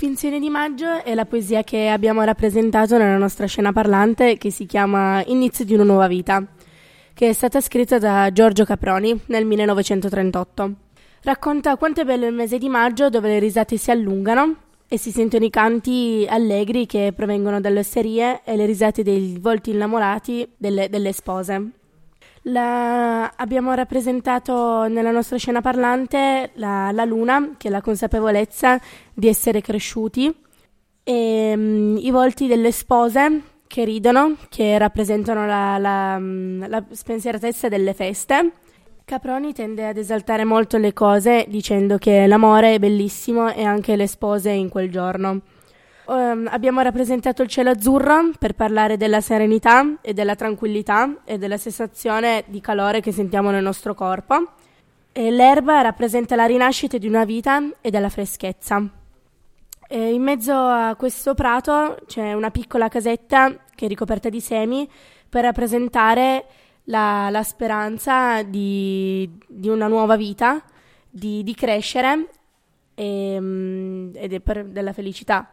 Finzione di maggio è la poesia che abbiamo rappresentato nella nostra scena parlante che si chiama Inizio di una nuova vita, che è stata scritta da Giorgio Caproni nel 1938. Racconta quanto è bello il mese di maggio dove le risate si allungano e si sentono i canti allegri che provengono dalle osterie e le risate dei volti innamorati delle, delle spose. La, abbiamo rappresentato nella nostra scena parlante la, la, luna, che è la consapevolezza di essere cresciuti, e um, i volti delle spose che ridono, che rappresentano la, la, spensieratezza delle feste. Caproni tende ad esaltare molto le cose dicendo che l'amore è bellissimo e anche le spose in quel giorno. Um, abbiamo rappresentato il cielo azzurro per parlare della serenità e della tranquillità e della sensazione di calore che sentiamo nel nostro corpo. E l'erba rappresenta la rinascita di una vita e della freschezza. E in mezzo a questo prato c'è una piccola casetta che è ricoperta di semi per rappresentare la, la speranza di, di, una nuova vita, di, di crescere e, ed è per, della felicità.